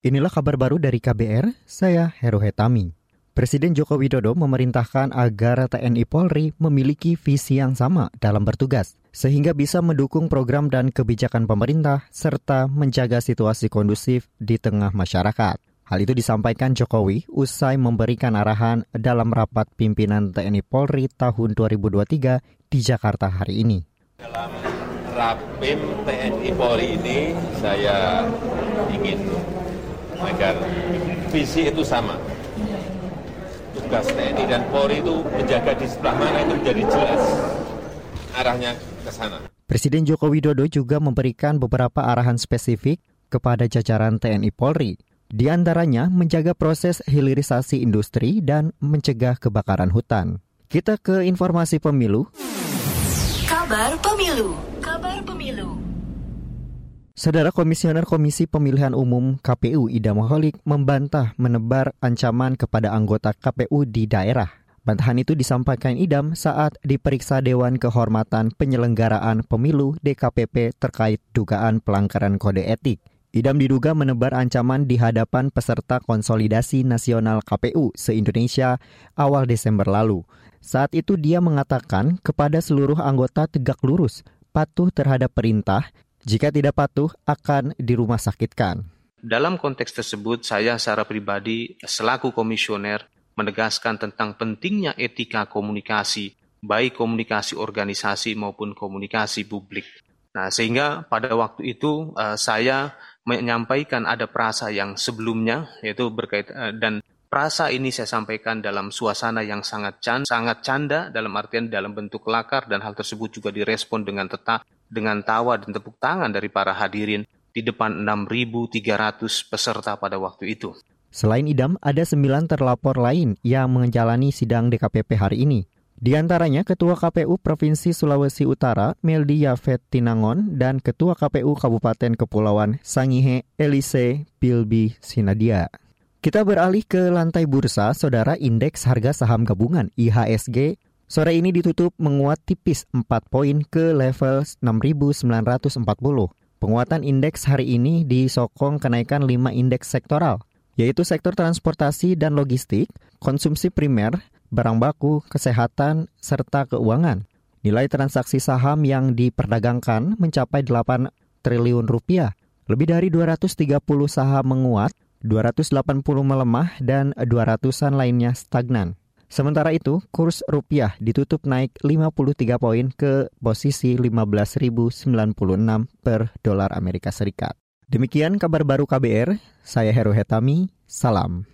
Inilah kabar baru dari KBR, saya Heru Hetami. Presiden Joko Widodo memerintahkan agar TNI Polri memiliki visi yang sama dalam bertugas, sehingga bisa mendukung program dan kebijakan pemerintah serta menjaga situasi kondusif di tengah masyarakat. Hal itu disampaikan Jokowi usai memberikan arahan dalam rapat pimpinan TNI Polri tahun 2023 di Jakarta hari ini. Dalam Rapim TNI Polri ini saya ingin agar visi itu sama. Tugas TNI dan Polri itu menjaga di sebelah mana itu menjadi jelas arahnya ke sana. Presiden Joko Widodo juga memberikan beberapa arahan spesifik kepada jajaran TNI Polri. Di antaranya menjaga proses hilirisasi industri dan mencegah kebakaran hutan. Kita ke informasi pemilu. Kabar pemilu. Kabar pemilu. Saudara Komisioner Komisi Pemilihan Umum KPU Ida Maholik membantah menebar ancaman kepada anggota KPU di daerah. Bantahan itu disampaikan Idam saat diperiksa Dewan Kehormatan Penyelenggaraan Pemilu DKPP terkait dugaan pelanggaran kode etik. Idam diduga menebar ancaman di hadapan peserta konsolidasi nasional KPU se-Indonesia awal Desember lalu. Saat itu dia mengatakan kepada seluruh anggota tegak lurus, patuh terhadap perintah, jika tidak patuh, akan dirumah sakitkan. Dalam konteks tersebut, saya secara pribadi selaku komisioner menegaskan tentang pentingnya etika komunikasi, baik komunikasi organisasi maupun komunikasi publik. Nah, sehingga pada waktu itu uh, saya menyampaikan ada perasa yang sebelumnya yaitu berkait uh, dan Prasa ini saya sampaikan dalam suasana yang sangat canda, sangat canda dalam artian dalam bentuk lakar dan hal tersebut juga direspon dengan tetap dengan tawa dan tepuk tangan dari para hadirin di depan 6.300 peserta pada waktu itu. Selain Idam, ada sembilan terlapor lain yang menjalani sidang DKPP hari ini. Di antaranya Ketua KPU Provinsi Sulawesi Utara Meldi Yafet Tinangon dan Ketua KPU Kabupaten Kepulauan Sangihe Elise Bilbi Sinadia. Kita beralih ke lantai bursa, saudara indeks harga saham gabungan IHSG sore ini ditutup menguat tipis 4 poin ke level 6.940. Penguatan indeks hari ini disokong kenaikan 5 indeks sektoral, yaitu sektor transportasi dan logistik, konsumsi primer, barang baku, kesehatan, serta keuangan. Nilai transaksi saham yang diperdagangkan mencapai 8 triliun rupiah. Lebih dari 230 saham menguat, 280 melemah dan 200-an lainnya stagnan. Sementara itu, kurs rupiah ditutup naik 53 poin ke posisi 15.096 per dolar Amerika Serikat. Demikian kabar baru KBR, saya Heru Hetami, salam.